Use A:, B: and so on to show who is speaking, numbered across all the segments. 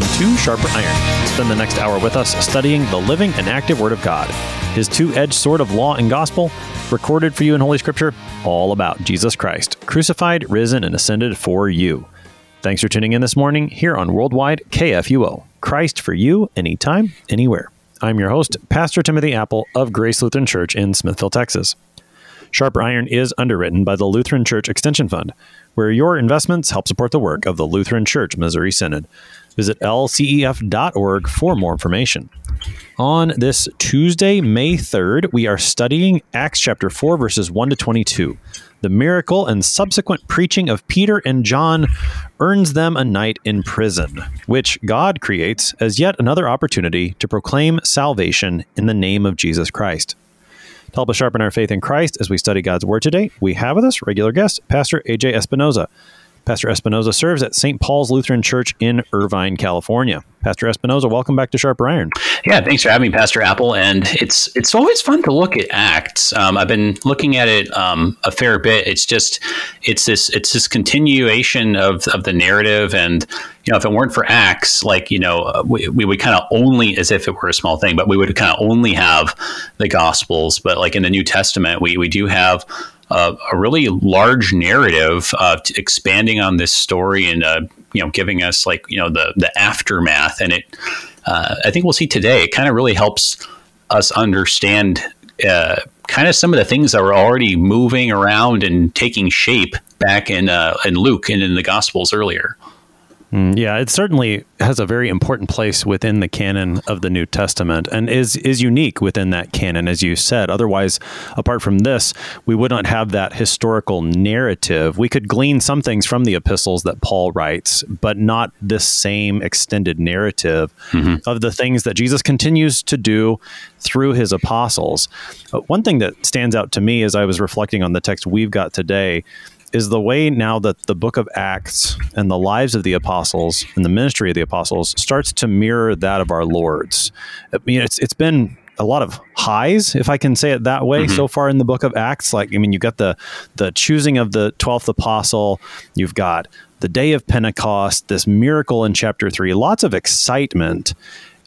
A: welcome to Sharper Iron. Spend the next hour with us studying the living and active Word of God, His two edged sword of law and gospel, recorded for you in Holy Scripture, all about Jesus Christ, crucified, risen, and ascended for you. Thanks for tuning in this morning here on Worldwide KFUO. Christ for you, anytime, anywhere. I'm your host, Pastor Timothy Appel of Grace Lutheran Church in Smithville, Texas. Sharper Iron is underwritten by the Lutheran Church Extension Fund where your investments help support the work of the Lutheran Church Missouri Synod. Visit lcef.org for more information. On this Tuesday, May 3rd, we are studying Acts chapter 4, verses 1 to 22. The miracle and subsequent preaching of Peter and John earns them a night in prison, which God creates as yet another opportunity to proclaim salvation in the name of Jesus Christ. To help us sharpen our faith in Christ as we study God's Word today, we have with us regular guest, Pastor AJ Espinoza. Pastor Espinoza serves at St. Paul's Lutheran Church in Irvine, California. Pastor Espinoza, welcome back to Sharper Iron.
B: Yeah, thanks for having me, Pastor Appel. And it's it's always fun to look at Acts. Um, I've been looking at it um, a fair bit. It's just it's this it's this continuation of of the narrative, and you know, if it weren't for Acts, like you know, uh, we, we would kind of only as if it were a small thing, but we would kind of only have the Gospels. But like in the New Testament, we we do have uh, a really large narrative uh, expanding on this story and uh, you know giving us like you know the the aftermath and it uh, I think we'll see today it kind of really helps us understand uh, kind of some of the things that were already moving around and taking shape back in uh, in Luke and in the Gospels earlier.
A: Mm, yeah, it certainly has a very important place within the canon of the New Testament and is is unique within that canon as you said. Otherwise, apart from this, we would not have that historical narrative. We could glean some things from the epistles that Paul writes, but not this same extended narrative mm-hmm. of the things that Jesus continues to do through his apostles. Uh, one thing that stands out to me as I was reflecting on the text we've got today is the way now that the book of Acts and the lives of the apostles and the ministry of the apostles starts to mirror that of our Lord's. I mean, it's it's been a lot of highs, if I can say it that way, mm-hmm. so far in the book of Acts. Like, I mean, you've got the the choosing of the twelfth apostle, you've got the day of Pentecost, this miracle in chapter three, lots of excitement.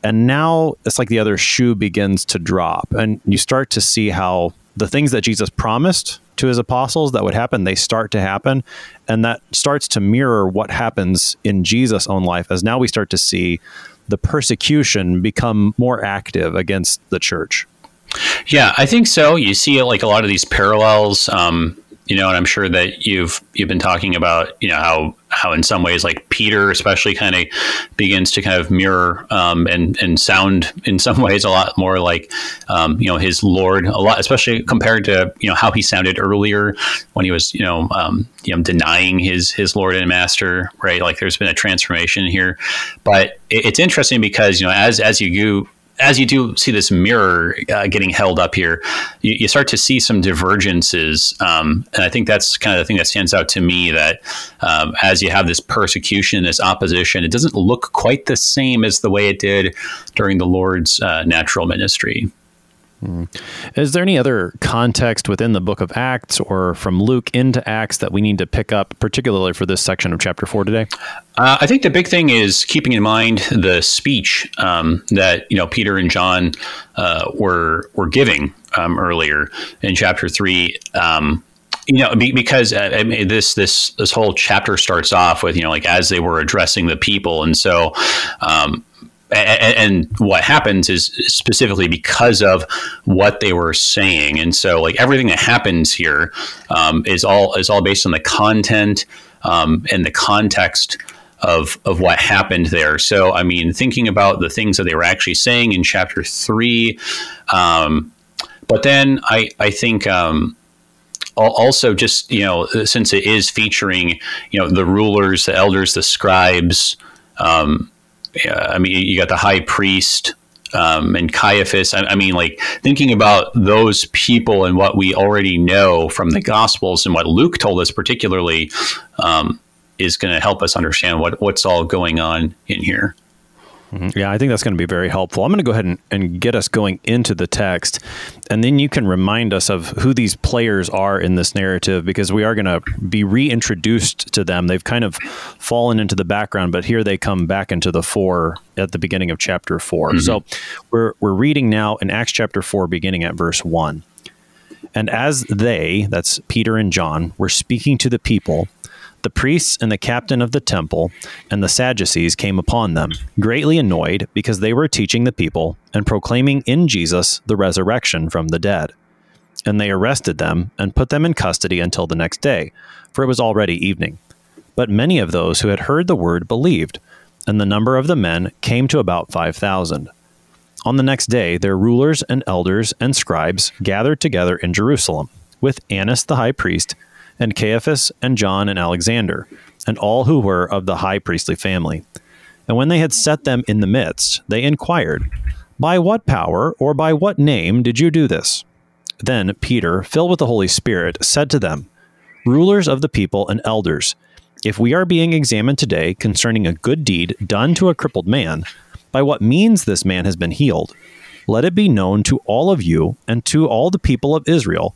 A: And now it's like the other shoe begins to drop, and you start to see how the things that Jesus promised to his apostles that would happen, they start to happen. And that starts to mirror what happens in Jesus' own life as now we start to see the persecution become more active against the church.
B: Yeah, I think so. You see like a lot of these parallels. Um, you know, and I'm sure that you've you've been talking about, you know, how how in some ways like Peter especially kind of begins to kind of mirror um, and and sound in some ways a lot more like um, you know his Lord a lot, especially compared to you know how he sounded earlier when he was you know um, you know denying his his Lord and Master, right? Like there's been a transformation here, but it, it's interesting because you know as as you as you do see this mirror uh, getting held up here, you, you, start to see some divergences. Um, and I think that's kind of the thing that stands out to me that um, as you have this persecution, this opposition, it doesn't look quite the same as the way it did during the Lord's uh, natural ministry.
A: Mm. Is there any other context within the book of Acts or from Luke into Acts that we need to pick up, particularly for this section of chapter four today?
B: Uh, I think the big thing is keeping in mind the speech um, that you know Peter and John uh, were were giving um, earlier in chapter three. Um, you know, because uh, this this this whole chapter starts off with you know like as they were addressing the people, and so um, and, what happens is specifically because of what they were saying. And so like everything that happens here um, is all is all based on the content um, and the context of of what happened there. So i mean thinking about the things that they were actually saying in chapter three um, but then i i think um, also just you know since it is featuring you know the rulers the elders the scribes um, I mean, you got the high priest um, and Caiaphas. I, I, mean, like thinking about those people and what we already know from the Gospels and what Luke told us, particularly, um, is going to help us understand what what's all going on in here.
A: Mm-hmm. Yeah, I think that's going to be very helpful. I'm going to go ahead and, and get us going into the text, and then you can remind us of who these players are in this narrative because we are going to be reintroduced to them. They've kind of fallen into the background, but here they come back into the fore at the beginning of chapter 4 mm-hmm. So we're, we're reading now in Acts chapter 4, beginning at verse 1. And as they, that's Peter and John, were speaking to the people, the priests and the captain of the temple and the Sadducees came upon them, greatly annoyed because they were teaching the people and proclaiming in Jesus the resurrection from the dead. And they arrested them and put them in custody until the next day, for it was already evening. But many of those who had heard the word believed, and the number of the men came to about 5,000. On the next day, their rulers and elders and scribes gathered together in Jerusalem, with Annas the high priest and Caiaphas, and John, and Alexander, and all who were of the high priestly family. And when they had set them in the midst, they inquired, By what power or by what name did you do this? Then Peter, filled with the Holy Spirit, said to them, Rulers of the people and elders, if we are being examined today concerning a good deed done to a crippled man, by what means this man has been healed, let it be known to all of you and to all the people of Israel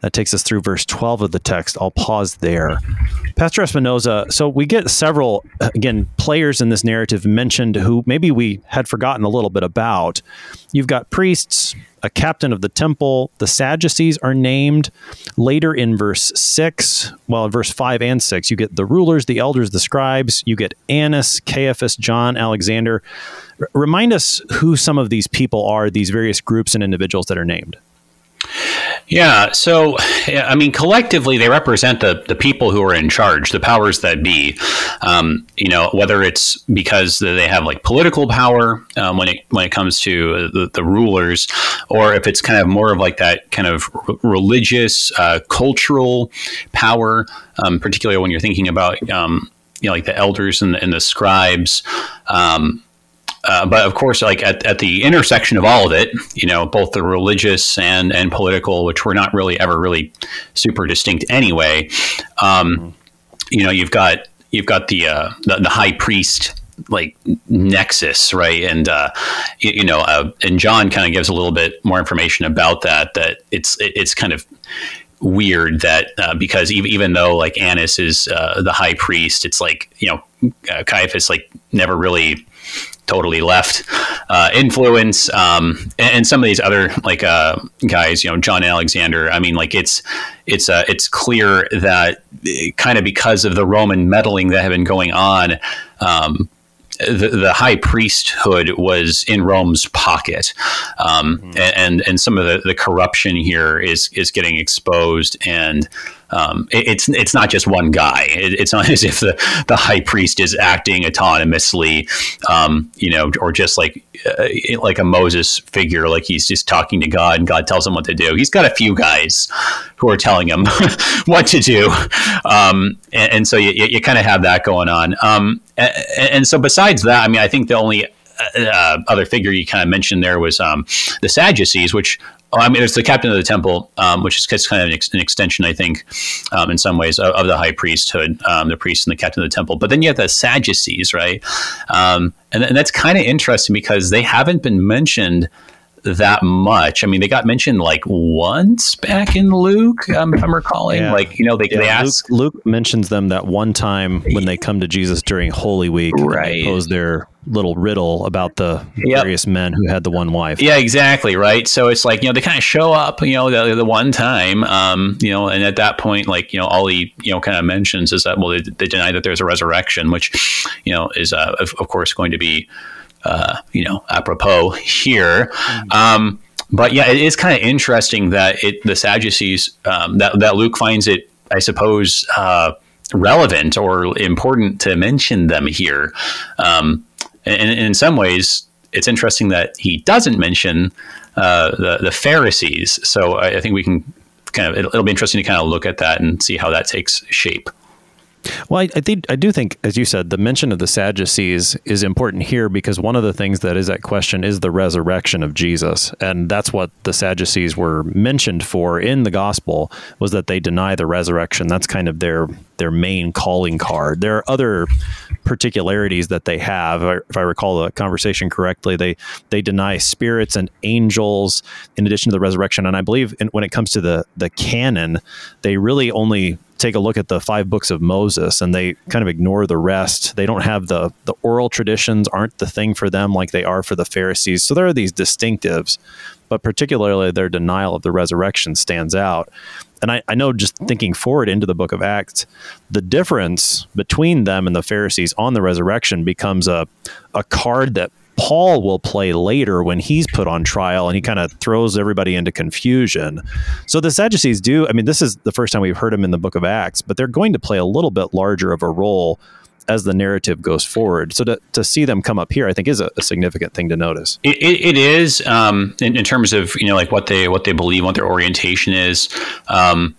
A: That takes us through verse 12 of the text. I'll pause there. Pastor Espinoza, so we get several, again, players in this narrative mentioned who maybe we had forgotten a little bit about. You've got priests, a captain of the temple, the Sadducees are named. Later in verse 6, well, verse 5 and 6, you get the rulers, the elders, the scribes, you get Annas, Caiaphas, John, Alexander. R- remind us who some of these people are, these various groups and individuals that are named.
B: Yeah, so I mean, collectively, they represent the the people who are in charge, the powers that be. Um, you know, whether it's because they have like political power um, when it when it comes to the, the, rulers, or if it's kind of more of like that kind of religious, uh, cultural power, um, particularly when you're thinking about um, you know like the elders and the, and the scribes. Um, uh, but of course, like at, at the intersection of all of it, you know, both the religious and and political, which were not really ever really super distinct anyway. Um, mm-hmm. You know, you've got you've got the, uh, the, the high priest like nexus, right? And uh, you, you, know, uh, and John kind of gives a little bit more information about that. That it's it, it's kind of weird that uh, because even, even though like Annas is uh, the high priest, it's like you know uh, Caiaphas like never really totally left uh, influence um, and, and, some of these other like uh, guys you know john alexander i mean like it's it's uh, it's clear that uh, kind of because of the roman meddling that had been going on um, the, the, high priesthood was in Rome's pocket, um, mm-hmm. and and some of the, the corruption here is is getting exposed, and um, it, it's it's not just one guy. It, it's not as if the, the high priest is acting autonomously, um, you know, or just like uh, like a Moses figure, like he's just talking to God and God tells him what to do. He's got a few guys who are telling him what to do, um, and, and, so you, you kind of have that going on. Um, and, and, so besides that, I mean, I think the only uh, uh other figure you kind of mentioned there was um, the Sadducees, which Oh, I mean, it's the captain of the temple, um, which is kind of an, ex- an extension, I think, um, in some ways, of, of the high priesthood, um, the priest and the captain of the temple. But then you have the Sadducees, right? Um, and, and that's kind of interesting because they haven't been mentioned that much. I mean, they got mentioned like once back in Luke. Um, I'm recalling, yeah. like you know, they, yeah, they ask
A: Luke, Luke, mentions them that one time when they come to Jesus during Holy Week, right? They pose their little riddle about the yep. various men who had the one wife.
B: Yeah, exactly, right. So it's like you know they kind of show up, you know, the, the one time, um, you know, and at that point, like you know, all he you know kind of mentions is that well, they, they deny that there's a resurrection, which you know is uh, of, of course going to be uh, you know, apropos here. Um, but yeah, it is kind of interesting that it the Sadducees um, that that Luke finds it, I suppose, uh, relevant or important to mention them here. Um, and, and, in some ways, it's interesting that he doesn't mention uh, the the Pharisees. So I, I think we can kind of it'll, it'll be interesting to kind of look at that and see how that takes shape.
A: Well, I, I, think I do think, as you said, the mention of the Sadducees is important here because one of the things that is at question is the resurrection of Jesus, and that's what the Sadducees were mentioned for in the gospel was that they deny the resurrection. That's kind of their their main calling card. There are other particularities that they have. If I recall the conversation correctly, they they deny spirits and angels in addition to the resurrection. And I believe in, when it comes to the the canon, they really only take a look at the five books of Moses and they kind of ignore the rest. They don't have the the oral traditions aren't the thing for them like they are for the Pharisees. So there are these distinctives, but particularly their denial of the resurrection stands out. And I, I know just oh. thinking forward into the book of Acts, the difference between them and the Pharisees on the resurrection becomes a, a card that Paul will play later when he's put on trial and he kind of throws everybody into confusion. So the Sadducees do, I mean, this is the first time we've heard them in the book of Acts, but they're going to play a little bit larger of a role as the narrative goes forward. So to, to see them come up here, I think is a, a significant thing to notice.
B: it, it, it is um, in, in, terms of you know like what they what they believe, what their orientation is. Um,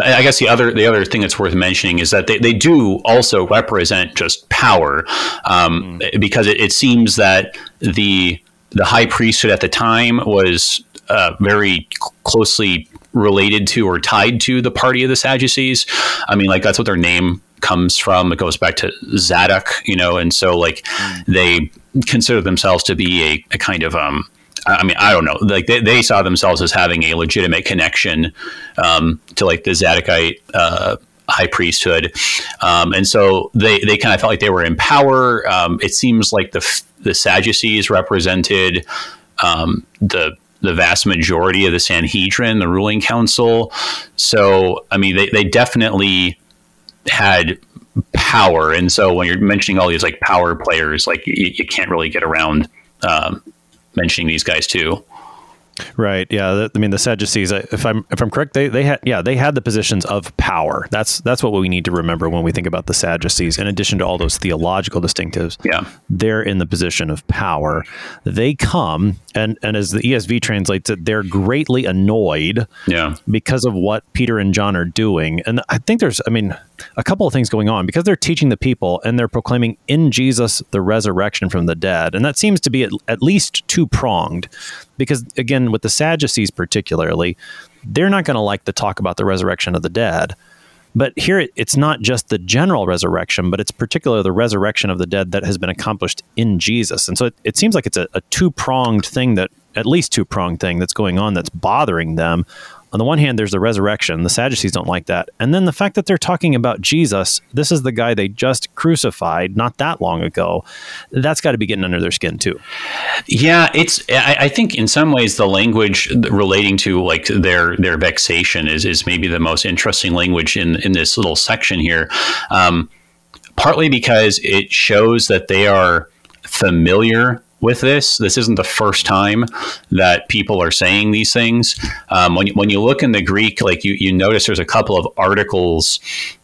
B: I guess the other the other thing that's worth mentioning is that they, they do also represent just power, um, mm. because it, it, seems that the the high priesthood at the time was uh, very closely related to or tied to the party of the Sadducees. I mean, like that's what their name comes from. It goes back to Zadok, you know, and so like they consider themselves to be a, a kind of um, I mean, I don't know. Like they, they saw themselves as having a legitimate connection um, to like the Zadokite uh, high priesthood, um, and so they they kind of felt like they were in power. Um, it seems like the the Sadducees represented um, the the vast majority of the Sanhedrin, the ruling council. So, I mean, they, they definitely had power. And so when you're mentioning all these like power players, like you, you can't really get around um, mentioning these guys too.
A: Right. Yeah. I mean, the Sadducees, if I'm if I'm correct, they they had yeah they had the positions of power. That's that's what we need to remember when we think about the Sadducees. In addition to all those theological distinctives,
B: yeah,
A: they're in the position of power. They come and and as the ESV translates it, they're greatly annoyed,
B: yeah,
A: because of what Peter and John are doing. And I think there's, I mean, a couple of things going on because they're teaching the people and they're proclaiming in Jesus the resurrection from the dead, and that seems to be at, at least two pronged because again with the sadducees particularly they're not going to like to talk about the resurrection of the dead. But here it's not just the general resurrection but it's particularly the resurrection of the dead that has been accomplished in jesus. And so it, it seems like it's a, a two-pronged thing that at least two-pronged thing that's going on that's bothering them on the one hand, there's the resurrection. The Sadducees don't like that. And then the fact that they're talking about Jesus, this is the guy they just crucified not that long ago. That's got to be getting under their skin too.
B: Yeah, it's. I, I, think in some ways the language relating to like their their vexation is is maybe the most interesting language in in this little section here. Um, partly because it shows that they are familiar with this. This isn't the first time that people are saying these things. Um, when, you, when you look in the Greek, like you, you notice there's a couple of articles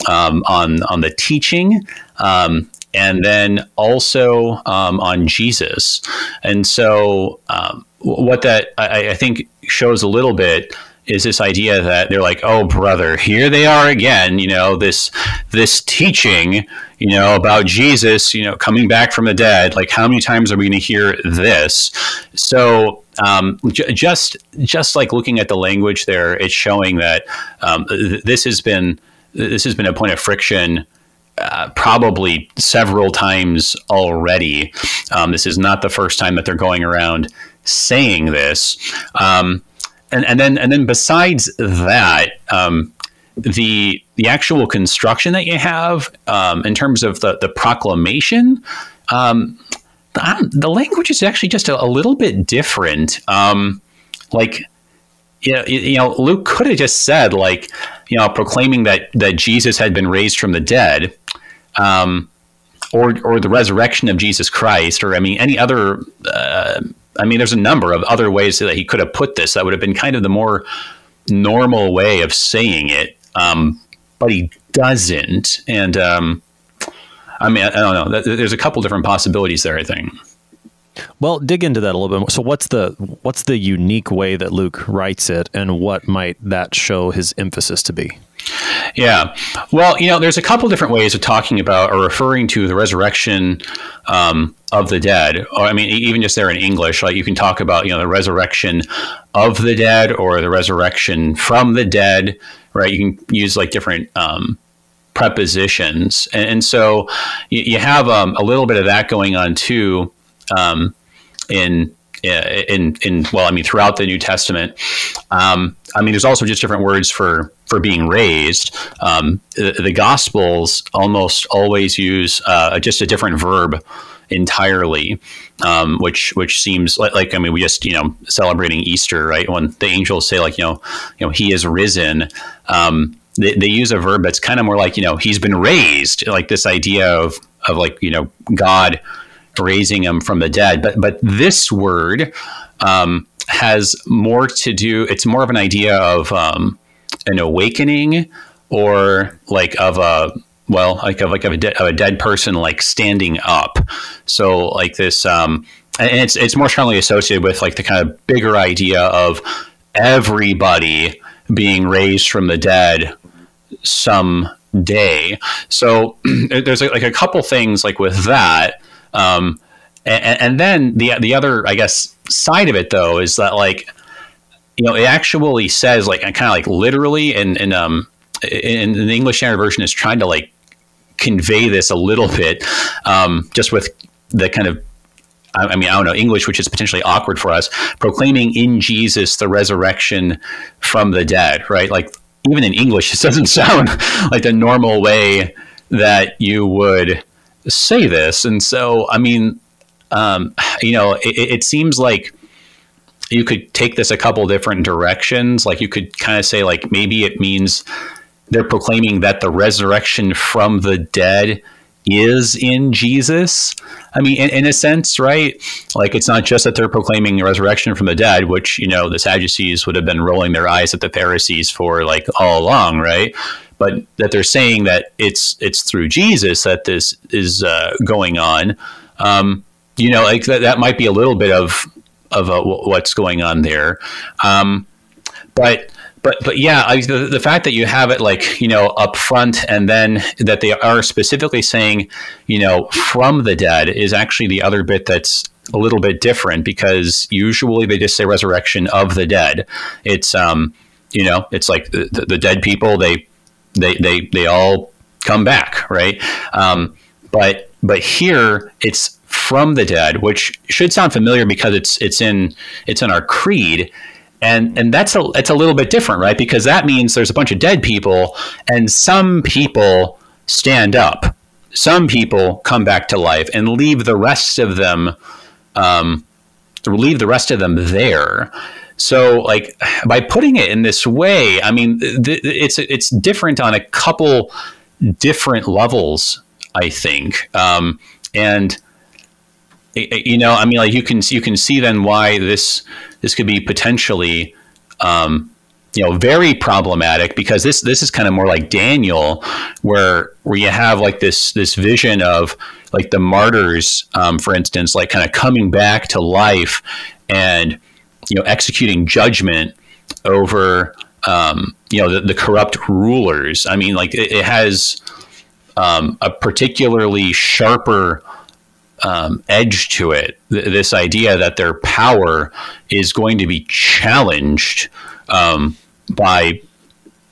B: um, on, on the teaching. Um, and then also um, on Jesus. And so, um, what that I, I think shows a little bit is this idea that they're like, oh brother, here they are again, you know, this this teaching, you know, about Jesus, you know, coming back from the dead. Like, how many times are we going to hear this? So, um, j- just just like looking at the language there, it's showing that um, th- this has been this has been a point of friction. Uh, probably several times already. Um, this is not the first time that they're going around saying this. Um, and, and then and then besides that, um, the the actual construction that you have um, in terms of the the proclamation. Um, the language is actually just a, a little bit different. Um, like, you know, you know, Luke could have just said, like, you know, proclaiming that that Jesus had been raised from the dead, um, or or the resurrection of Jesus Christ, or I mean, any other uh, I mean, there's a number of other ways that he could have put this that would have been kind of the more normal way of saying it, um, but he doesn't. And um, I mean, I, I, don't know. There's a couple different possibilities there. I think.
A: Well, dig into that a little bit more. So, what's the what's the unique way that Luke writes it, and what might that show his emphasis to be?
B: Yeah, well, you know, there's a couple different ways of talking about or referring to the resurrection um, of the dead. Or, I mean, even just there in English, like you can talk about, you know, the resurrection of the dead or the resurrection from the dead, right? You can use like different um, prepositions, and, and so you, you have um, a little bit of that going on too um, in in in well, I mean, throughout the New Testament. Um, I mean, there's also just different words for for being raised. Um, the, the, Gospels almost always use uh, just a different verb entirely, um, which which seems like, like, I mean, we just you know celebrating Easter, right? When the angels say like you know you know He is risen. Um, they, they use a verb that's kind of more like you know He's been raised, like this idea of of like you know God raising him from the dead. But but this word um, has more to do. It's more of an idea of um, an awakening, or like of a well, like of like of a, de- of a dead person like standing up. So like this, um, and it's it's more strongly associated with like the kind of bigger idea of everybody being raised from the dead some day. So there's like a couple things like with that um, and, and, then the the other, I guess, side of it though is that like, you know, it actually says like kind of like literally, and and um, in, the English Standard Version is trying to like convey this a little bit, um, just with the kind of I mean, I don't know English, which is potentially awkward for us. Proclaiming in Jesus the resurrection from the dead, right? Like even in English, it doesn't sound like the normal way that you would say this. And so, I mean, um, you know, it, it seems like you could take this a couple different directions. Like you could kind of say, like maybe it means they're proclaiming that the resurrection from the dead is in Jesus. I mean, in, in, a sense, right? Like it's not just that they're proclaiming the resurrection from the dead, which, you know, the Sadducees would have been rolling their eyes at the Pharisees for like all along, right? But that they're saying that it's it's through Jesus that this is uh, going on. Um, you know, like that, that might be a little bit of of a, what's going on there. Um, but but but yeah, I, the, the fact that you have it like you know up front, and then that they are specifically saying, you know, from the dead is actually the other bit that's a little bit different because usually they just say resurrection of the dead. It's um, you know, it's like the, the dead people they they they they all come back, right? Um, but but here it's from the dead, which should sound familiar because it's it's in it's in our creed, and and that's a it's a little bit different, right? Because that means there's a bunch of dead people, and some people stand up, some people come back to life, and leave the rest of them, um, leave the rest of them there. So, like by putting it in this way, I mean, th- it's it's different on a couple different levels. I think, um, and you know, I mean, like you can you can see then why this this could be potentially. Um, you know, very problematic because this this is kind of more like Daniel, where where you have like this this vision of like the martyrs, um, for instance, like kind of coming back to life and you know executing judgment over um, you know the, the, corrupt rulers. I mean, like it, it has um, a particularly sharper um, edge to it. Th- this idea that their power is going to be challenged um, by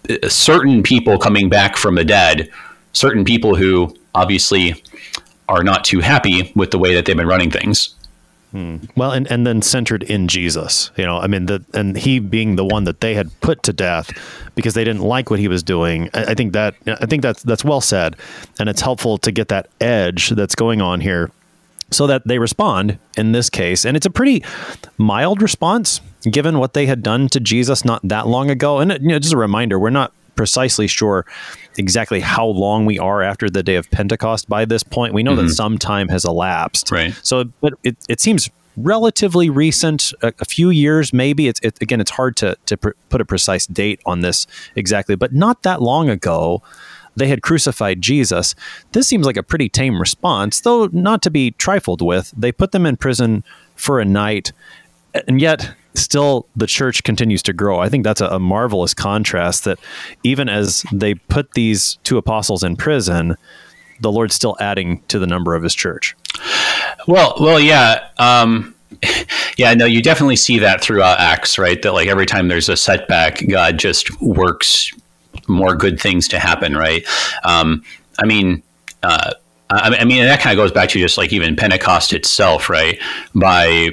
B: uh, certain people coming back from the dead, certain people who obviously are not too happy with the way that they've been running things.
A: Hmm. Well, and, and then centered in Jesus, you know, I mean, the, and he being the one that they had put to death because they didn't like what he was doing. I, I think that, I think that's, that's well said. And it's helpful to get that edge that's going on here so that they respond in this case. And it's a pretty mild response given what they had done to Jesus not that long ago. And you know, just a reminder, we're not precisely sure exactly how long we are after the day of Pentecost by this point. We know mm-hmm. that some time has elapsed.
B: Right.
A: So, but it, it seems relatively recent, a, a few years maybe. It's it, again, it's hard to to pr- put a precise date on this exactly, but not that long ago. they had crucified Jesus. This seems like a pretty tame response, though not to be trifled with. They put them in prison for a night, and yet still the church continues to grow. I think that's a, a marvelous contrast that even as they put these two apostles in prison, the Lord's still adding to the number of his church.
B: Well, well, yeah. Um, yeah, no, you definitely see that throughout Acts, right? That like every time there's a setback, God just works more good things to happen, right? Um, I mean, uh, I, I mean, that kind of goes back to just like even Pentecost itself, right? By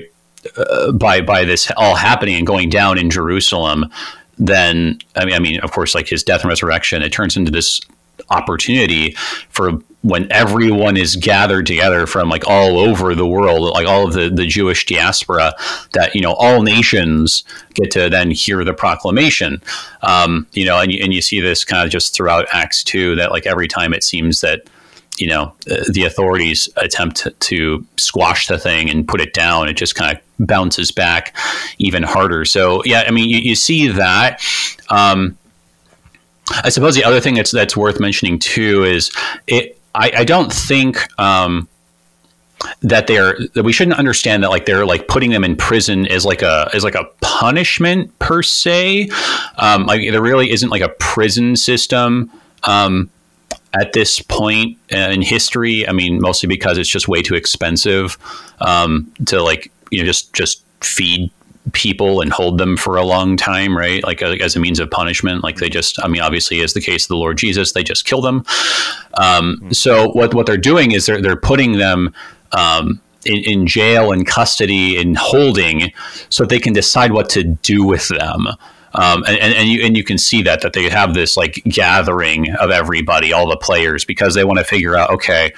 B: uh, by by this all happening and going down in Jerusalem, then I mean, I mean, of course, like his death and resurrection, it turns into this opportunity for when everyone is gathered together from like all over the world, like all of the, the Jewish diaspora, that, you know, all nations get to then hear the proclamation. Um, you know, and you, and you see this kind of just throughout Acts 2 that like every time it seems that, you know, the authorities attempt to squash the thing and put it down, it just kind of bounces back even harder. So, yeah, I mean, you, you see that. Um, I suppose the other thing that's that's worth mentioning too is it. I, I don't think um, that they're that we shouldn't understand that like they're like putting them in prison as like a as like a punishment per se. Um, like there really isn't like a prison system. Um, at this point in history, I mean, mostly because it's just way too expensive um, to like you know just just feed people and hold them for a long time, right? Like uh, as a means of punishment. Like they just, I mean, obviously, as the case of the Lord Jesus, they just kill them. Um, mm-hmm. So what what they're doing is they're they're putting them. Um, in, in, jail and custody and holding so they can decide what to do with them um, and, and, you and you can see that that they have this like gathering of everybody all the players because they want to figure out okay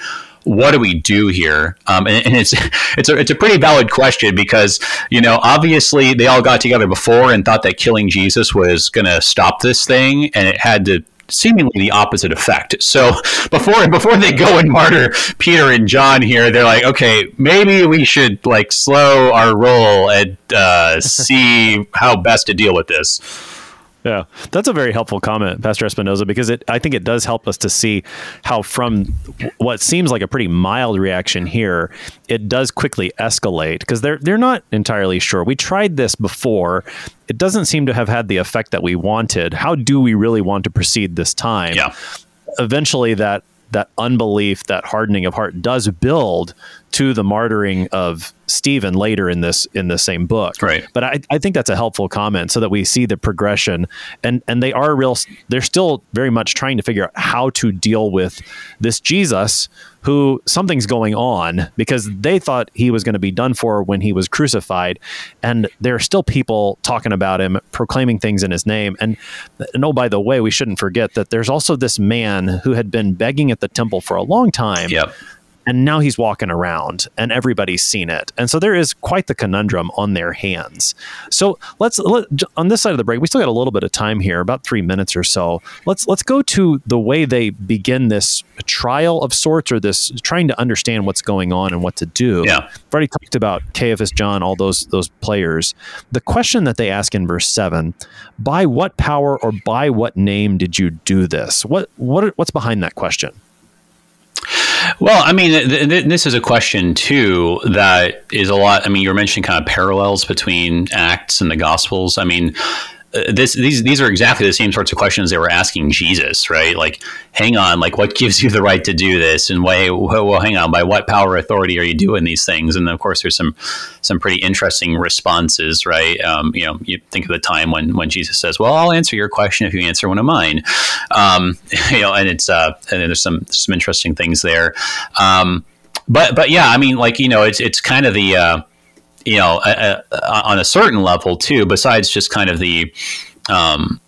B: what do we do here? Um, and, and, it's it's a it's a pretty valid question because you know obviously they all got together before and thought that killing Jesus was going to stop this thing, and it had to seemingly the opposite effect. So before before they go and martyr Peter and John here, they're like, okay, maybe we should like slow our roll and uh, see how best to deal with this.
A: Yeah, that's a very helpful comment, Pastor Espinoza, because it I think it does help us to see how from what seems like a pretty mild reaction here, it does quickly escalate because they're they're not entirely sure. We tried this before. It doesn't seem to have had the effect that we wanted. How do we really want to proceed this time?
B: Yeah.
A: Eventually that that unbelief, that hardening of heart does build to the martyring of Stephen later in this in the same book.
B: Right.
A: But I, I think that's a helpful comment so that we see the progression and and they are real they're still very much trying to figure out how to deal with this Jesus who something's going on because they thought he was going to be done for when he was crucified and there are still people talking about him proclaiming things in his name and, and oh by the way we shouldn't forget that there's also this man who had been begging at the temple for a long time
B: yep
A: and now he's walking around and everybody's seen it. And so there is quite the conundrum on their hands. So let's let, on this side of the break we still got a little bit of time here about three minutes or so. Let's let's go to the way they begin this trial of sorts or this trying to understand what's going on and what to do.
B: Yeah.
A: I've already talked about caiaphas john all those those players. The question that they ask in verse 7 by what power or by what name did you do this? What what what's behind that question
B: well, I mean, th- th- this is a question too that is a lot. I mean, you're mentioning kind of parallels between Acts and the Gospels. I mean, uh, this these these are exactly the same sorts of questions they were asking Jesus, right? Like, hang on, like what gives you the right to do this, and why? Well, hang on, by what power authority are you doing these things? And of course, there's some some pretty interesting responses, right? Um, you know, you think of the time when when Jesus says, "Well, I'll answer your question if you answer one of mine," um, you know, and it's uh, and there's some some interesting things there. Um, but but yeah, I mean, like you know, it's it's kind of the uh, you know, a, a, on a certain level too, besides just kind of the, um,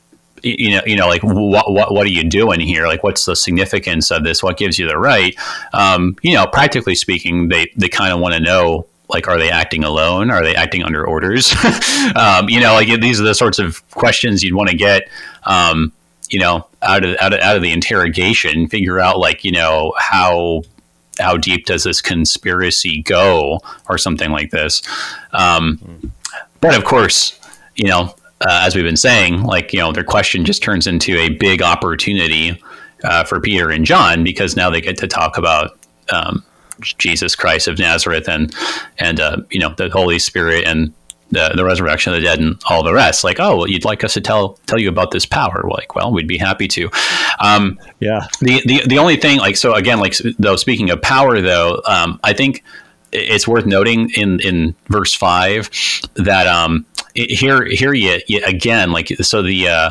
B: you know, you know, like what, what, what are you doing here? Like, what's the significance of this? What gives you the right? Um, you know, practically speaking, they, they kind of want to know, like, are they acting alone? Are they acting under orders? um, you know, like these are the sorts of questions you'd want to get, um, you know, out of, out of, out of the interrogation, figure out like, you know, how, how deep does this conspiracy go or something like this. Um, but of course you know uh, as we've been saying like you know their question just turns into a big opportunity uh, for Peter and John because now they get to talk about um, Jesus Christ of Nazareth and and uh, you know the Holy Spirit and the, the resurrection of the dead and all the rest. Like, oh, well, you'd like us to tell tell you about this power? Like, well, we'd be happy to. Um,
A: yeah.
B: The, the the only thing, like, so again, like, though, speaking of power, though, um, I think it's worth noting in in verse five that um, here here you, you again like so the uh,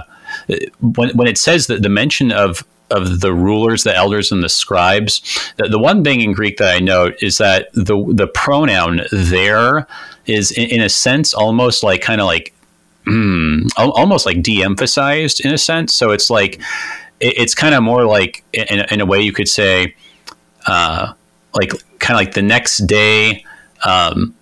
B: when when it says that the mention of of the rulers, the elders, and the scribes. The, the, one thing in Greek that I note is that the the pronoun there is, in, in a sense, almost like kind of like mm, almost like de-emphasized in a sense. So it's like it, it's kind of more like in, in, a way you could say, uh, like kind of like the next day um,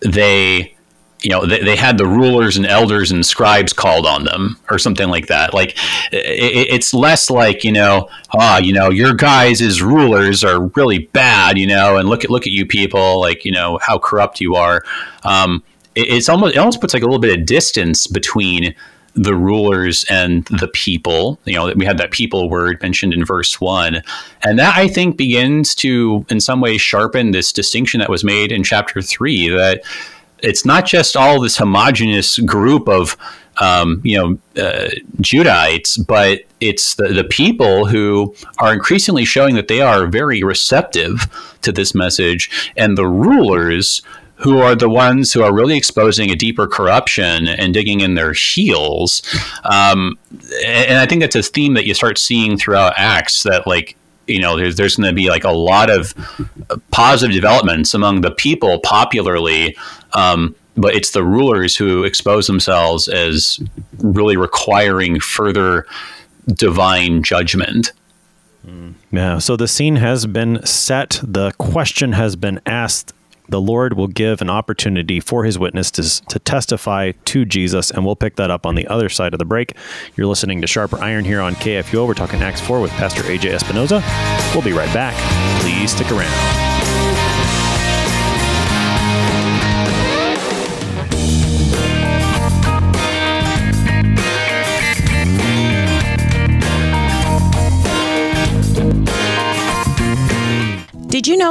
B: they you know they, they had the rulers and elders and scribes called on them or something like that like it, it's less like you know ah you know your guys as rulers are really bad you know and look at look at you people like you know how corrupt you are um, it, it's almost it almost puts like a little bit of distance between the rulers and the people. You know, we had that people word mentioned in verse one. And that I think begins to, in some ways, sharpen this distinction that was made in chapter three that it's not just all this homogenous group of um, you know uh, Judahites, but it's the, the people who are increasingly showing that they are very receptive to this message, and the rulers who are the ones who are really exposing a deeper corruption and digging in their heels. Um, and I think that's a theme that you start seeing throughout Acts that like you know there's there's going to be like a lot of positive developments among the people popularly um, but it's the rulers who expose themselves as really requiring further divine judgment.
A: Yeah so the scene has been set. The question has been asked the Lord will give an opportunity for his witness to, to testify to Jesus, and we'll pick that up on the other side of the break. You're listening to Sharper Iron here on KFUO. We're talking Acts 4 with Pastor AJ Espinoza. We'll be right back. Please stick around.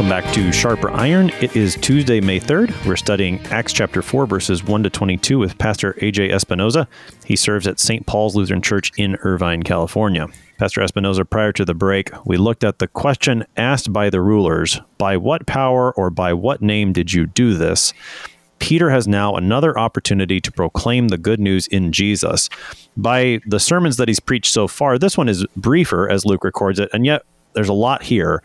A: Welcome back to Sharper Iron. It is Tuesday, May 3rd. We're studying Acts chapter 4, verses 1 to 22 with Pastor AJ Espinoza. He serves at St. Paul's Lutheran Church in Irvine, California. Pastor Espinoza, prior to the break, we looked at the question asked by the rulers By what power or by what name did you do this? Peter has now another opportunity to proclaim the good news in Jesus. By the sermons that he's preached so far, this one is briefer, as Luke records it, and yet there's a lot here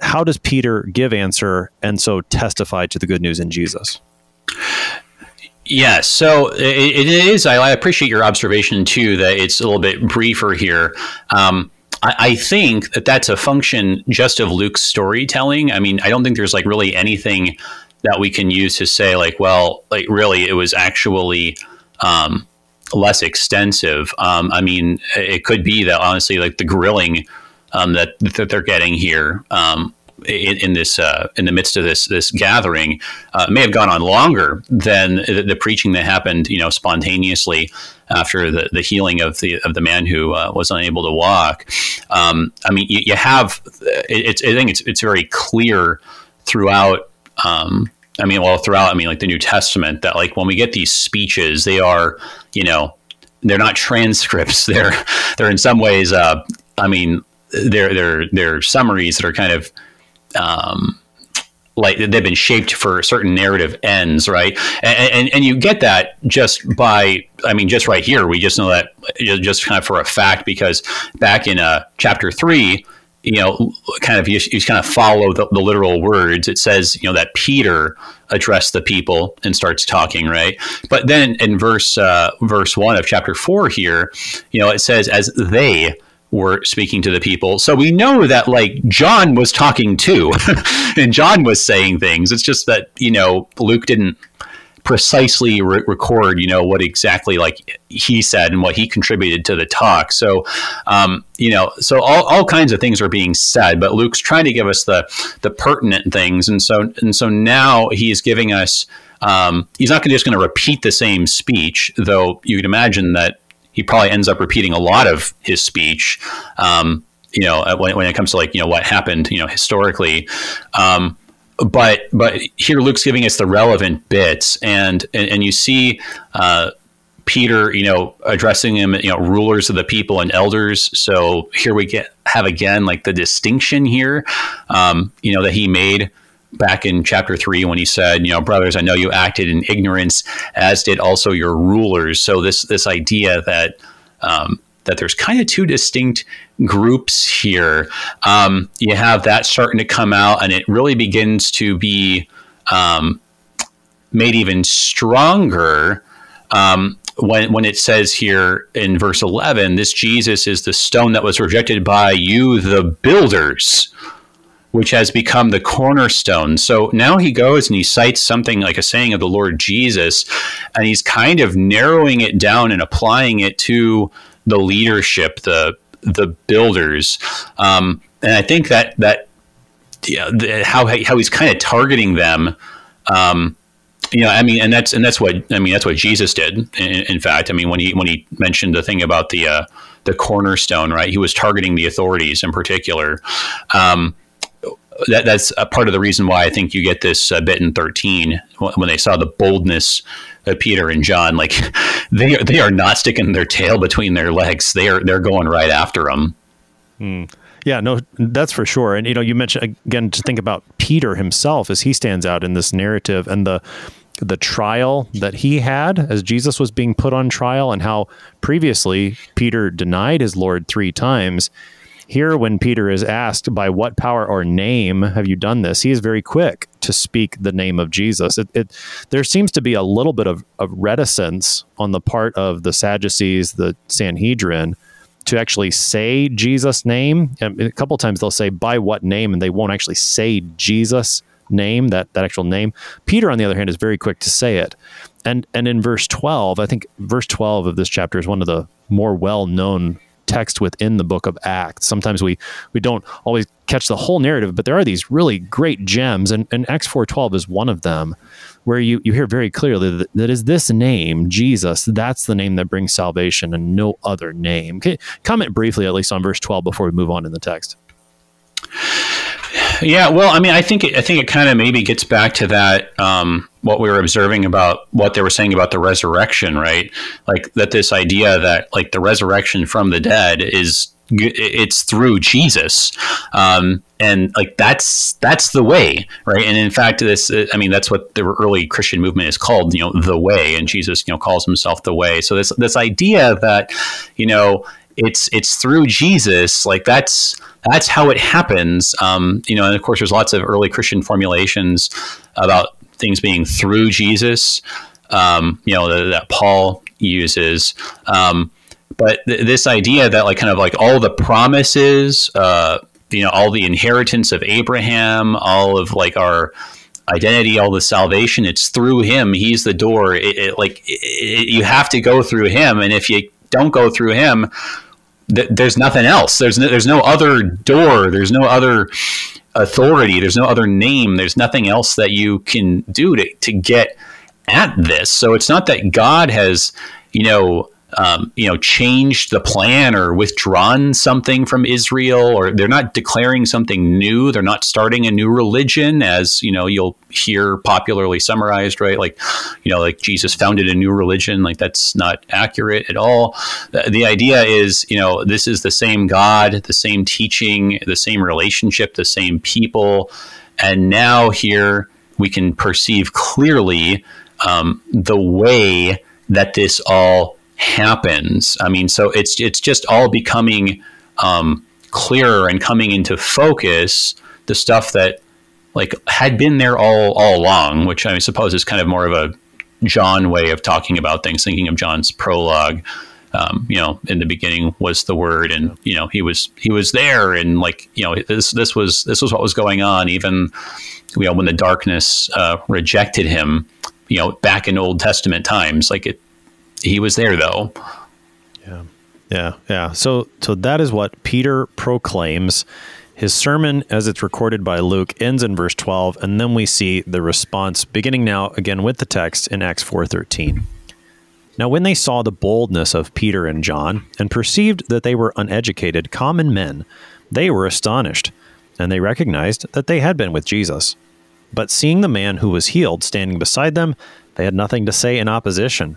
A: how does Peter give answer and so testify to the good news in Jesus?
B: Yes, so it, it is. I, appreciate your observation too that it's a little bit briefer here. Um, I, I think that that's a function just of Luke's storytelling. I mean, I don't think there's like really anything that we can use to say like, well, like really, it was actually um, less extensive. Um, I mean, it could be that honestly, like the grilling um, that that they're getting here. Um, in, in, this uh, in the midst of this this gathering uh, may have gone on longer than the, the, preaching that happened you know spontaneously after the, the healing of the of the man who uh, was unable to walk. Um, I mean, you, you have it's I think it's it's very clear throughout. Um, I mean, well, throughout I mean, like the New Testament, that like when we get these speeches, they are you know they're not transcripts. They're they're in some ways. Uh, I mean, they're they're they're summaries that are kind of um, like they've been shaped for certain narrative ends, right? And, and, and you get that just by, I mean, just right here, we just know that just kind of for a fact because back in uh, chapter three, you know, kind of you, you kind of follow the, the, literal words. It says, you know, that Peter addressed the people and starts talking, right? But then in verse uh, verse one of chapter four here, you know, it says as they were speaking to the people. So we know that like John was talking too, and John was saying things. It's just that you know Luke didn't precisely re- record, you know, what exactly like he said and what he contributed to the talk. So, um, you know, so all, all kinds of things are being said, but Luke's trying to give us the the pertinent things, and so and so now he's giving us. Um, he's not just going to repeat the same speech, though you could imagine that he probably ends up repeating a lot of his speech. Um, you know, when, when, it comes to like you know what happened, you know, historically. Um, but but here Luke's giving us the relevant bits, and and, and you see. Uh, Peter, you know, addressing him, you know, rulers of the people and elders. So here we get have again like the distinction here, um, you know, that he made back in chapter three when he said, you know, brothers, I know you acted in ignorance, as did also your rulers. So this this idea that um, that there's kind of two distinct groups here. Um, you have that starting to come out, and it really begins to be um, made even stronger. Um, when, when it says here in verse 11, this Jesus is the stone that was rejected by you, the builders, which has become the cornerstone. So now he goes and he cites something like a saying of the Lord Jesus, and he's kind of narrowing it down and applying it to the leadership, the the builders, um, and I think that that yeah, the, how how he's kind of targeting them. Um, you know, I mean, and that's and that's what I mean. That's what Jesus did. In, in fact, I mean, when he when he mentioned the thing about the uh, the cornerstone, right? He was targeting the authorities in particular. Um, that, that's a part of the reason why I think you get this uh, bit in 13 when they saw the boldness of Peter and John. Like they are, they are not sticking their tail between their legs. They are they're going right after them.
A: Hmm. Yeah, no, that's for sure. And you know, you mentioned again to think about Peter himself as he stands out in this narrative and the the trial that he had as Jesus was being put on trial and how previously Peter denied his Lord three times here, when Peter is asked, by what power or name have you done this, he is very quick to speak the name of Jesus. It, it, there seems to be a little bit of, of reticence on the part of the Sadducees, the Sanhedrin, to actually say Jesus' name. And a couple times they'll say, by what name, and they won't actually say Jesus' name, that, that actual name. Peter, on the other hand, is very quick to say it. And, and in verse 12, I think verse 12 of this chapter is one of the more well known text within the book of Acts. Sometimes we we don't always catch the whole narrative, but there are these really great gems, and, and Acts four twelve is one of them, where you you hear very clearly that, that is this name Jesus. That's the name that brings salvation, and no other name. Okay, comment briefly at least on verse twelve before we move on in the text.
B: Yeah, well, I mean, I think it, I think it kind of maybe gets back to that um, what we were observing about what they were saying about the resurrection, right? Like that this idea that like the resurrection from the dead is it's through Jesus, um, and like that's that's the way, right? And in fact, this I mean that's what the early Christian movement is called, you know, the way, and Jesus, you know, calls himself the way. So this this idea that you know it's it's through Jesus, like that's that's how it happens. Um, you know, and of course, there's lots of early Christian formulations about things being through Jesus. Um, you know, that, that Paul uses. Um, but th- this idea that like kind of like all the promises, uh, you know, all the inheritance of Abraham, all of like our identity, all the salvation, it's through him. He's the door. It, it like it, you have to go through him, and if you don't go through him, th- there's nothing else. There's no, there's no other door. There's no other authority. There's no other name. There's nothing else that you can do to, to get at this. So it's not that God has, you know, um, you know, changed the plan or withdrawn something from Israel, or they're not declaring something new. They're not starting a new religion, as you know, you'll hear popularly summarized, right? Like, you know, like Jesus founded a new religion. Like that's not accurate at all. The, the idea is, you know, this is the same God, the same teaching, the same relationship, the same people, and now here we can perceive clearly um, the way that this all happens. I mean, so it's it's just all becoming um, clearer and coming into focus the stuff that like had been there all all along, which I suppose is kind of more of a John way of talking about things, thinking of John's prologue. Um, you know, in the beginning was the word, and you know he was he was there, and like you know this this was this was what was going on, even you know when the darkness uh, rejected him, you know back in Old Testament times, like it he was there though.
A: Yeah, yeah, yeah. So so that is what Peter proclaims. His sermon, as it's recorded by Luke, ends in verse 12, and then we see the response beginning now again with the text in Acts 4:13. Now when they saw the boldness of Peter and John and perceived that they were uneducated common men, they were astonished, and they recognized that they had been with Jesus. But seeing the man who was healed standing beside them, they had nothing to say in opposition.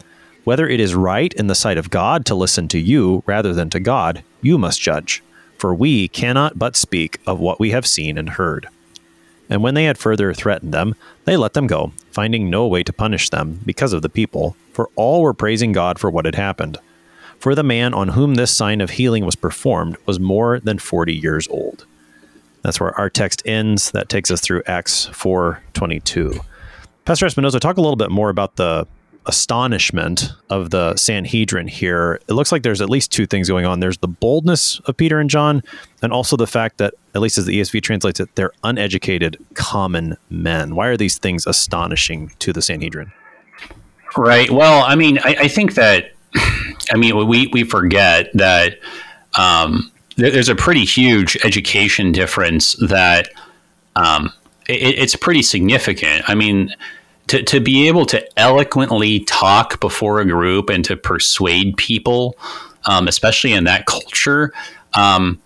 A: Whether it is right in the sight of God to listen to you rather than to God, you must judge, for we cannot but speak of what we have seen and heard. And when they had further threatened them, they let them go, finding no way to punish them because of the people, for all were praising God for what had happened. For the man on whom this sign of healing was performed was more than 40 years old. That's where our text ends. That takes us through Acts 4:22. Pastor Espinosa, talk a little bit more about the astonishment of the Sanhedrin here. It looks like there's at least two things going on. There's the boldness of Peter and John, and also the fact that, at least as the ESV translates it, they're uneducated common men. Why are these things astonishing to the Sanhedrin?
B: Right. Well, I mean, I, I think that, I mean, we, we forget that um, there, there's a pretty huge education difference that um, it, it's pretty significant. I mean, to, to be able to eloquently talk before a group and to persuade people, um, especially in that culture, um,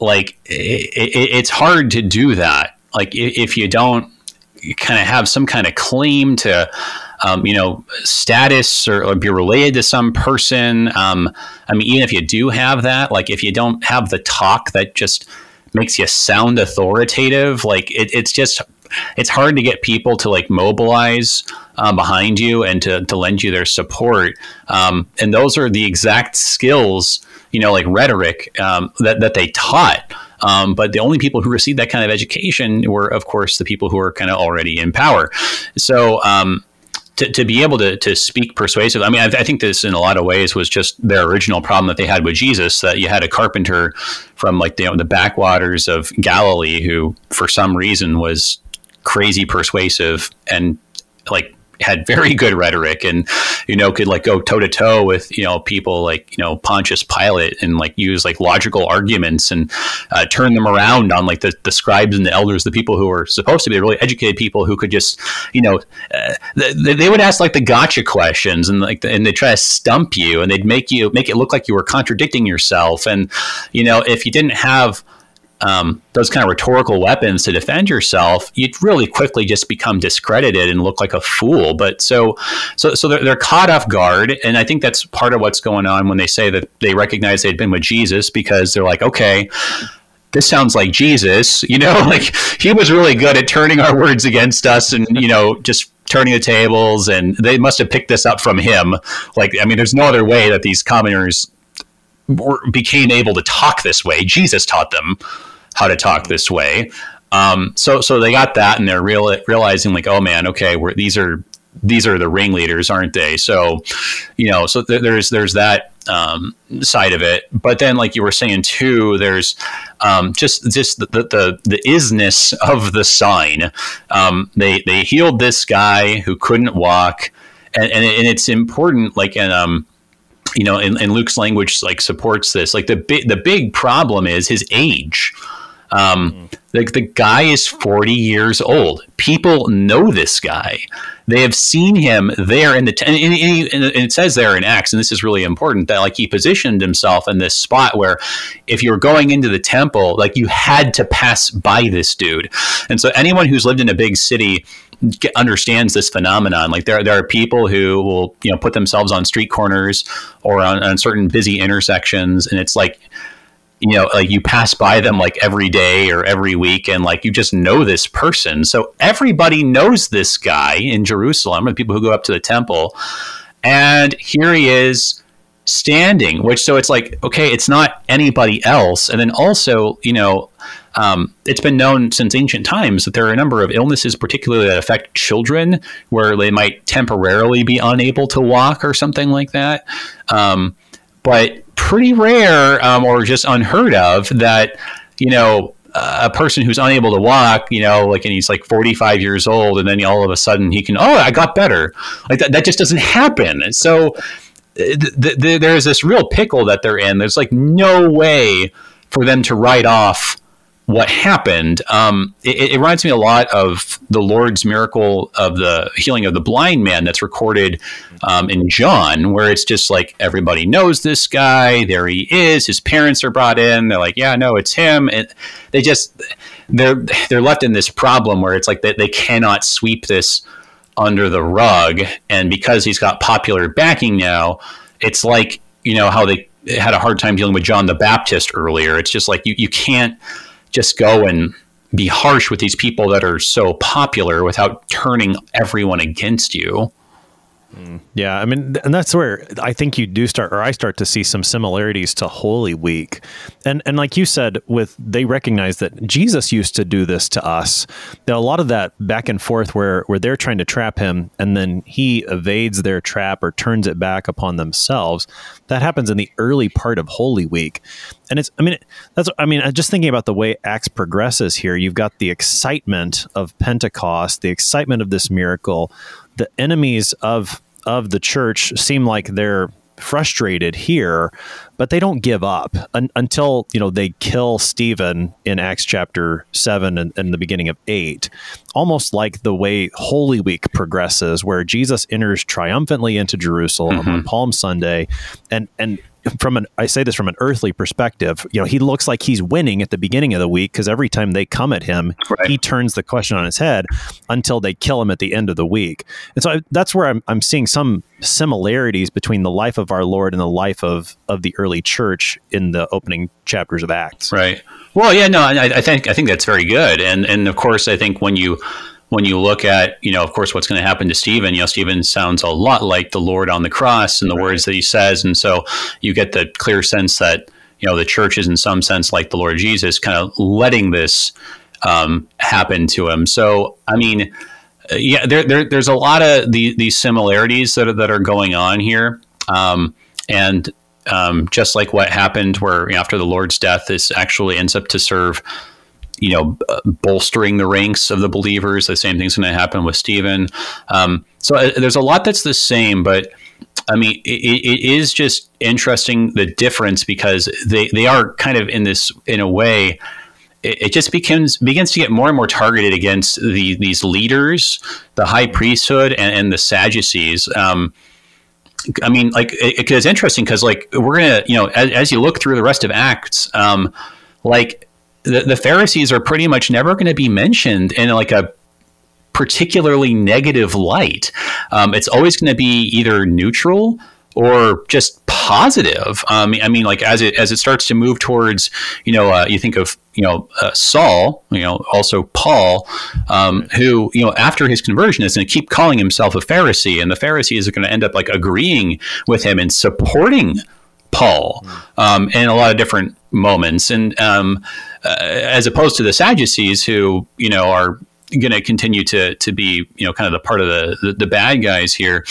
B: like it, it, it's hard to do that. Like if you don't kind of have some kind of claim to, um, you know, status or, or, be related to some person. Um, I mean, even if you do have that, like if you don't have the talk that just makes you sound authoritative, like it, it's just it's hard to get people to like mobilize uh, behind you and to, to lend you their support. Um, and those are the exact skills, you know, like rhetoric um, that, that they taught. Um, but the only people who received that kind of education were, of course, the people who are kind of already in power. So, um, to, to be able to, to speak persuasive. I mean, I, I, think this in a lot of ways was just their original problem that they had with Jesus that you had a carpenter from like the, you know, the backwaters of Galilee who, for some reason, was crazy persuasive and like had very good rhetoric and you know could like go toe to toe with you know people like you know Pontius Pilate and like use like logical arguments and uh, turn them around on like the, the scribes and the elders the people who were supposed to be really educated people who could just you know uh, they, they, would ask like the gotcha questions and like the, and they try to stump you and they'd make you make it look like you were contradicting yourself. And you know if you didn't have um, those kind of rhetorical weapons to defend yourself, you'd really quickly just become discredited and look like a fool. But so, so, so they're, they're caught off guard, and I think that's part of what's going on when they say that they recognize they'd been with Jesus because they're like, okay. This sounds like Jesus, you know, like he was really good at turning our words against us and, you know, just turning the tables and they must have picked this up from him. Like, I mean, there's no other way that these commoners were, became able to talk this way. Jesus taught them how to talk this way. Um, so so they got that, and they're real, realizing like, oh man, okay, these are these are the ringleaders, aren't they? So, you know, so th- there's there's that um, side of it. But then, like you were saying too, there's um, just just the, the the isness of the sign. Um, they they healed this guy who couldn't walk, and, and, and it's important. Like and um, you know, in, in Luke's language, like supports this. Like the big the big problem is his age Um, the, the guy is 40 years old. People know this guy. They have seen him there in the, t- and, and, and, it says there in Acts, and this is really important that like he positioned himself in this spot where if you were going into the temple, like you had to pass by this dude. And so anyone who's lived in a big city, understands this phenomenon. Like there, there are people who will, you know, put themselves on street corners or on, on certain busy intersections, and it's like, you know, like you pass by them like every day or every week, and like you just know this person. So everybody knows this guy in Jerusalem, and people who go up to the temple, and here he is standing. Which so it's like, okay, it's not anybody else, and then also, you know, um, it's been known since ancient times that there are a number of illnesses, particularly that affect children, where they might temporarily be unable to walk or something like that. Um, but pretty rare um, or just unheard of that, you know, a person who's unable to walk, you know, like, and he's like 45 years old, and then all of a sudden he can, oh, I got better. Like that, that just doesn't happen. So th- th- there's this real pickle that they're in. There's like no way for them to write off what happened. Um, it, it, reminds me a lot of the Lord's miracle of the healing of the blind man that's recorded um, in John, where it's just like everybody knows this guy. There he is. His parents are brought in. They're like, yeah, no, it's him. And they just they're they're left in this problem where it's like they, they cannot sweep this under the rug. And because he's got popular backing now, it's like you know how they had a hard time dealing with John the Baptist earlier. It's just like you you can't just go and be harsh with these people that are so popular without turning everyone against you.
A: Yeah, I mean, and that's where I think you do start, or I start to see some similarities to Holy Week, and and like you said, with they recognize that Jesus used to do this to us. Now, a lot of that back and forth where where they're trying to trap him, and then he evades their trap or turns it back upon themselves. That happens in the early part of Holy Week, and it's I mean that's I mean just thinking about the way Acts progresses here. You've got the excitement of Pentecost, the excitement of this miracle the enemies of of the church seem like they're frustrated here, but they don't give up un- until you know they kill Stephen in Acts chapter seven and, and, the beginning of eight. Almost like the way Holy Week progresses, where Jesus enters triumphantly into Jerusalem mm-hmm. on Palm Sunday, and and from an I say this from an earthly perspective, you know, he looks like he's winning at the beginning of the week because every time they come at him, right. he turns the question on his head until they kill him at the end of the week. And so I, that's where I'm, I'm seeing some similarities between the life of our Lord and the life of of the early church in the opening chapters of Acts.
B: Right. Well, yeah, no, I, I think I think that's very good, and and of course, I think when you when you look at, you know, of course, what's going to happen to Stephen, you know, Stephen sounds a lot like the Lord on the cross and the right. words that he says. And so you get the clear sense that, you know, the church is in some sense like the Lord Jesus, kind of letting this um, happen to him. So, I mean, yeah, there, there, there's a lot of the, these similarities that are, that are going on here. Um, and um, just like what happened where you know, after the Lord's death, this actually ends up to serve you know, bolstering the ranks of the believers. The same thing's going to happen with Stephen. Um, so uh, there's a lot that's the same, but I mean, it, it is just interesting the difference because they, they are kind of in this in a way. It, just becomes begins to get more and more targeted against the, these leaders, the high priesthood, and, and the Sadducees. Um, I mean, like it, it's interesting because like we're gonna, you know, as, as, you look through the rest of Acts, um, like the, the Pharisees are pretty much never going to be mentioned in like a particularly negative light. Um, it's always going to be either neutral or just positive. Um, I mean, like as it as it starts to move towards, you know, uh, you think of you know uh, Saul, you know, also Paul, um, who you know after his conversion is going to keep calling himself a Pharisee, and the Pharisees are going to end up like agreeing with him and supporting Paul um, in a lot of different moments, and um, uh, as opposed to the Sadducees, who you know are going to continue to to be you know kind of the part of the the, the bad guys here,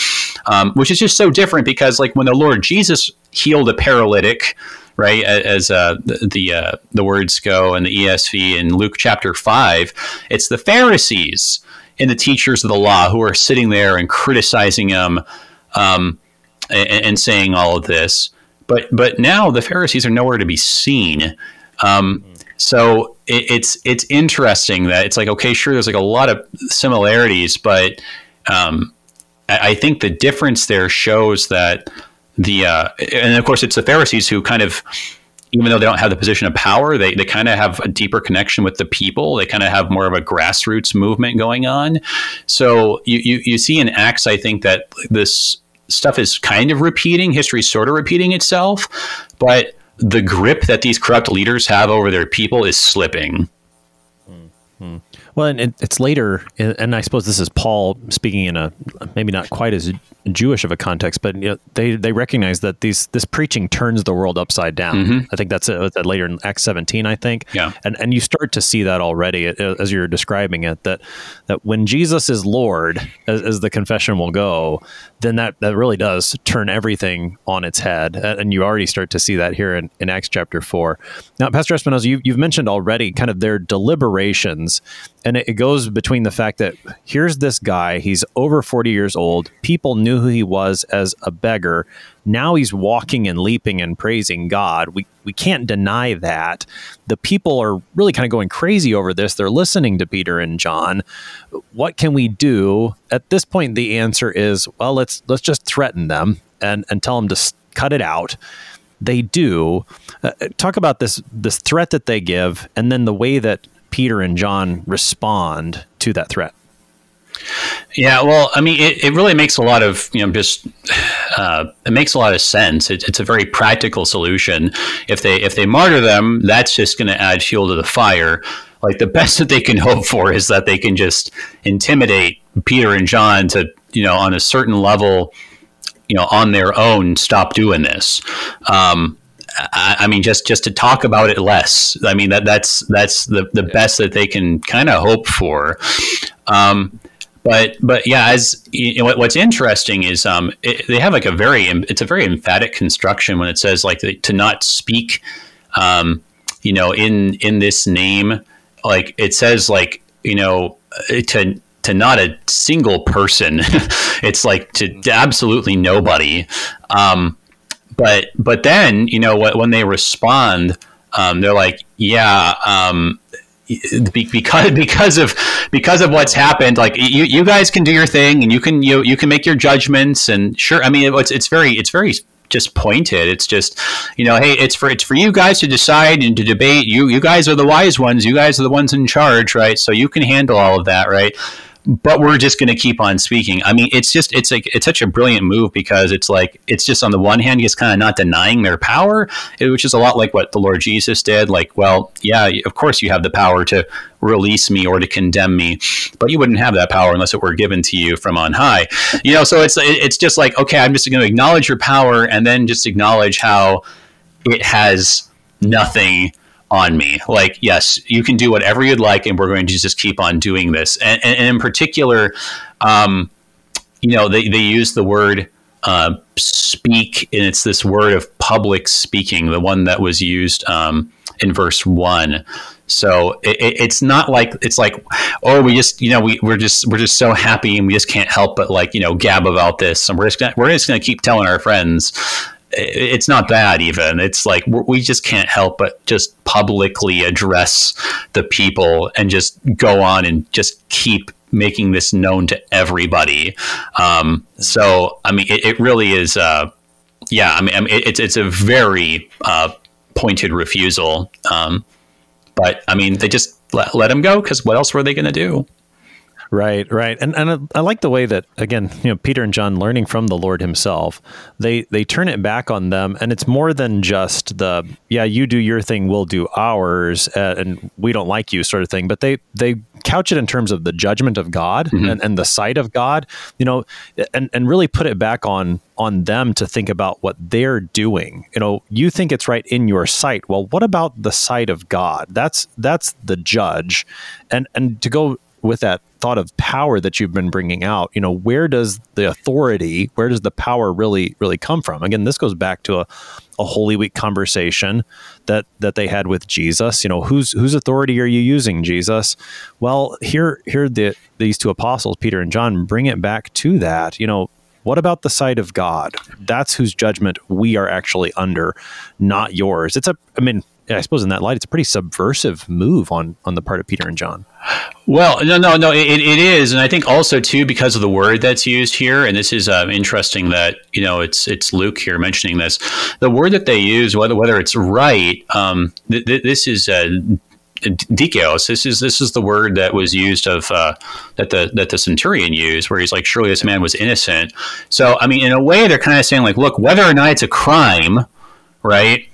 B: um, which is just so different because like when the Lord Jesus healed a paralytic, right? As uh, the the, uh, the words go in the ESV in Luke chapter five, it's the Pharisees and the teachers of the law who are sitting there and criticizing him um, and, and, saying all of this. But but now the Pharisees are nowhere to be seen. Um, so it, it's it's interesting that it's like okay, sure, there's like a lot of similarities, but um, I, I think the difference there shows that the uh, and of course it's the Pharisees who kind of even though they don't have the position of power, they, they kind of have a deeper connection with the people. They kind of have more of a grassroots movement going on. So you, you, you see in Acts, I think that this stuff is kind of repeating, history sort of repeating itself, but the grip that these corrupt leaders have over their people is slipping.
A: Mm-hmm. Well, and it, it's later, and I suppose this is Paul speaking in a maybe not quite as Jewish of a context, but you know, they they recognize that these this preaching turns the world upside down. Mm-hmm. I think that's uh, a, that later in Acts 17. I think,
B: yeah,
A: and and you start to see that already uh, uh, as you're describing it that that when Jesus is Lord, as, as the confession will go, then that that really does turn everything on its head, and you already start to see that here in, in Acts chapter four. Now, Pastor Espinosa, you, you've mentioned already kind of their deliberations and it, goes between the fact that here's this guy, he's over 40 years old. People knew who he was as a beggar. Now he's walking and leaping and praising God. We we can't deny that. The people are really kind of going crazy over this. They're listening to Peter and John. What can we do? At this point the answer is, well, let's let's just threaten them and and tell them to cut it out they do. Uh, talk about this this threat that they give, and then the way that Peter and John respond to that threat?
B: Yeah, well, I mean, it, it really makes a lot of you know just uh, it makes a lot of sense. It, it's a very practical solution. If they if they martyr them, that's just going to add fuel to the fire. Like the best that they can hope for is that they can just intimidate Peter and John to you know on a certain level, you know, on their own, stop doing this. Um, I, I, mean, just just to talk about it less. I mean that that's that's the the best that they can kind of hope for. Um, but but yeah, as you know, what's interesting is um, it, they have like a very it's a very emphatic construction when it says like to not speak, um, you know, in in this name. Like it says like you know to to not a single person. it's like to, to absolutely nobody. Um, but but then you know when they respond, um, they're like, yeah. Because because of because of what's oh. happened like you, you guys can do your thing and you can you you can make your judgments and sure i mean it's it's very it's very just pointed. It's just you know hey it's for it's for you guys to decide and to debate. You you guys are the wise ones. You guys are the ones in charge right? So you can handle all of that right but we're just going to keep on speaking. I mean, it's just it's like it's such a brilliant move because it's like it's just on the one hand, he's kind of not denying their power, eh, which is a lot like what the Lord Jesus did. Like, well, yeah, of course you have the power to release me or to condemn me, but you wouldn't have that power unless it were given to you from on high. You know, so it's it's just like okay, I'm just going to acknowledge your power and then just acknowledge how it has nothing on me. Like, yes, you can do whatever you'd like, and we're going to just keep on doing this. And, and, and in particular, um, you know, they, they use the word uh, speak, and it's this word of public speaking, the one that was used um, in verse one. So it, it's not like it's like oh we just you know we we're just we're just so happy and we just can't help but like you know gab about this and we're just gonna, we're just going to keep telling our friends it's not bad even. It's like we just can't help but just publicly address the people and just go on and just keep making this known to everybody. Um, so i mean it, it really is uh, yeah i mean, I mean it's it's a very uh, pointed refusal. Um, but i mean they just let, let him go because what else were they going to do
A: Right, right, and and I like the way that again, you know, Peter and John learning from the Lord Himself, they they turn it back on them, and it's more than just the yeah, you do your thing, we'll do ours, uh, and we don't like you sort of thing. But they they couch it in terms of the judgment of God mm-hmm. and, and the sight of God, you know, and and really put it back on on them to think about what they're doing. You know, you think it's right in your sight. Well, what about the sight of God? That's that's the judge, and and to go with that thought of power that you've been bringing out, you know, where does the authority, where does the power really, really come from? Again, this goes back to a, a Holy Week conversation that that they had with Jesus. You know, whose whose authority are you using, Jesus? Well, here here the these two apostles, Peter and John, bring it back to that. You know, what about the sight of God? That's whose judgment we are actually under, not yours. It's a, I mean, I suppose in that light, it's a pretty subversive move on on the part of Peter and John.
B: Well, no, no, no, it, it is, and I think also too because of the word that's used here, and this is um, interesting that you know it's it's Luke here mentioning this. The word that they use, whether whether it's right, um, th- th- this is. Uh, dikaios. This is this is the word that was used of uh, that the that the centurion used, where he's like, surely this man was innocent. So I mean, in a way, they're kind of saying like, look, whether or not it's a crime, right?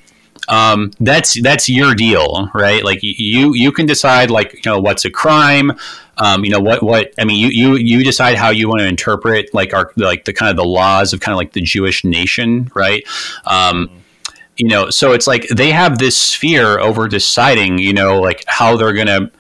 B: Um, that's that's your deal, right? Like you you can decide like you know what's a crime. Um, you know what what I mean. You you you decide how you want to interpret like our like the kind of the laws of kind of like the Jewish nation, right? Um, you know, so it's like they have this sphere over deciding, you know, like how they're gonna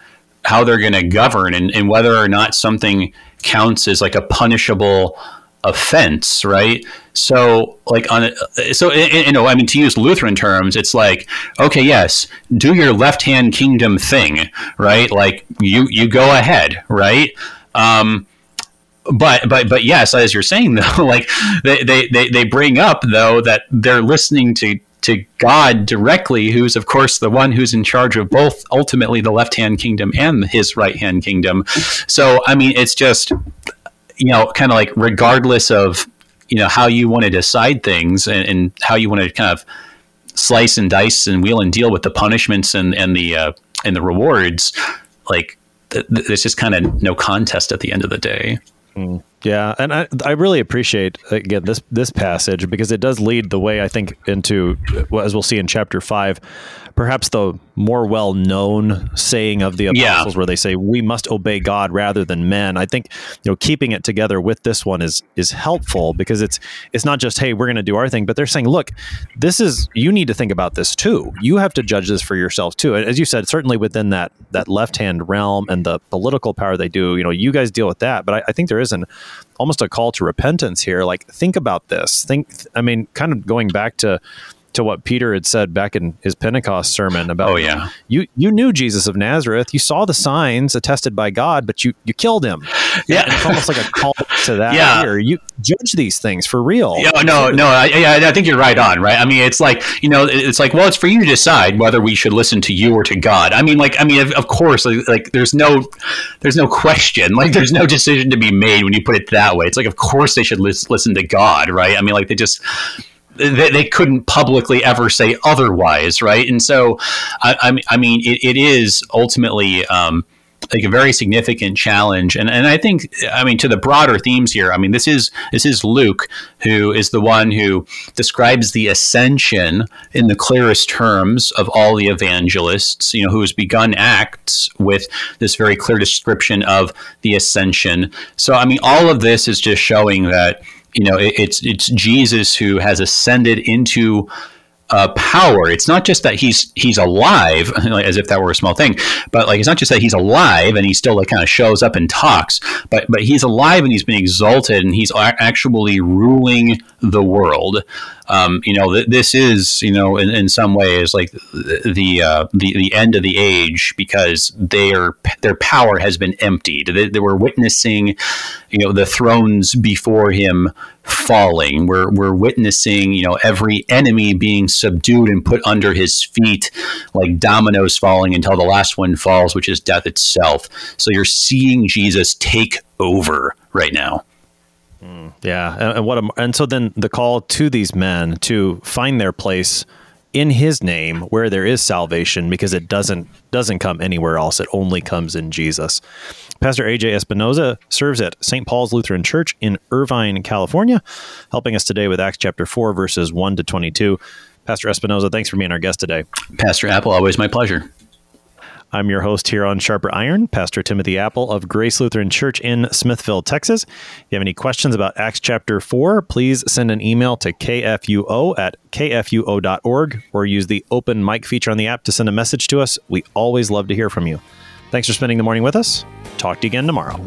B: how they're gonna govern and, and whether or not something counts as like a punishable offense, right? So, like on a, so you know, I mean, to use Lutheran terms, it's like, okay, yes, do your left hand kingdom thing, right? Like you you go ahead, right? Um, but but but yes, as you're saying though, like they, they, they, they bring up though that they're listening to to God directly, who's of course the one who's in charge of both ultimately the left hand kingdom and his right hand kingdom. So I mean, it's just you know, kind of like regardless of you know how you want to decide things and, and, how you want to kind of slice and dice and wheel and deal with the punishments and and the uh, and the rewards, like th- th- just kind of no contest at the end of the day.
A: Mm. Yeah, and I, I really appreciate again this this passage because it does lead the way I think into as we'll see in chapter five, perhaps the more well known saying of the apostles yeah. where they say we must obey God rather than men. I think you know keeping it together with this one is is helpful because it's it's not just hey we're going to do our thing, but they're saying look this is you need to think about this too. You have to judge this for yourself too. And as you said, certainly within that that left hand realm and the political power they do, you know, you guys deal with that. But I, I think there is an almost a call to repentance here. Like think about this. Think I mean, kind of going back to to what Peter had said back in his Pentecost sermon oh, about
B: oh yeah.
A: you you knew Jesus of Nazareth. You saw the signs attested by God but you you killed him.
B: Yeah.
A: And it's almost like a call to that yeah. here. You judge these things for real.
B: Yeah no no I, I think you're right on right? I mean it's like you know it's like well it's for you to decide whether we should listen to you or to God. I mean like I mean of, of course like, like there's no there's no question. Like there's no decision to be made when you put it that way. It's like of course they should lis- listen to God right? I mean like they just they, they couldn't publicly ever say otherwise, right? And so, I, I mean, it, it is ultimately. Um, like a very significant challenge and and I think I mean to the broader themes here I mean this is this is Luke who is the one who describes the ascension in the clearest terms of all the evangelists you know who has begun acts with this very clear description of the ascension so I mean all of this is just showing that you know, it, it's it's Jesus who has ascended into uh, power. It's not just that he's he's alive, as if that were a small thing, but like it's not just that he's alive and he still like kind of shows up and talks, but but he's alive and he's been exalted and he's actually ruling the world um, you know, th- this is, you know, in, in some ways like the, uh, the the end of the age because their their power has been emptied. They, they were witnessing, you know, the thrones before him falling. We're we're witnessing, you know, every enemy being subdued and put under his feet, like dominoes falling until the last one falls, which is death itself. So you're seeing Jesus take over right now.
A: Mm, yeah, and, and, what a, and so then the call to these men to find their place in His name where there is salvation, because it doesn't doesn't come anywhere else. It only comes in Jesus. Pastor AJ Espinoza serves at St. Paul's Lutheran Church in Irvine, California, helping us today with Acts chapter four, verses one to twenty-two. Pastor Espinoza, thanks for being our guest today.
B: Pastor Appel, always my pleasure.
A: I'm your host here on Sharper Iron, Pastor Timothy Appel of Grace Lutheran Church in Smithville, Texas. If you have any questions about Acts chapter 4, please send an email to kfuo at kfuo.org or use the open mic feature on the app to send a message to us. We always love to hear from you. Thanks for spending the morning with us. Talk to you again tomorrow.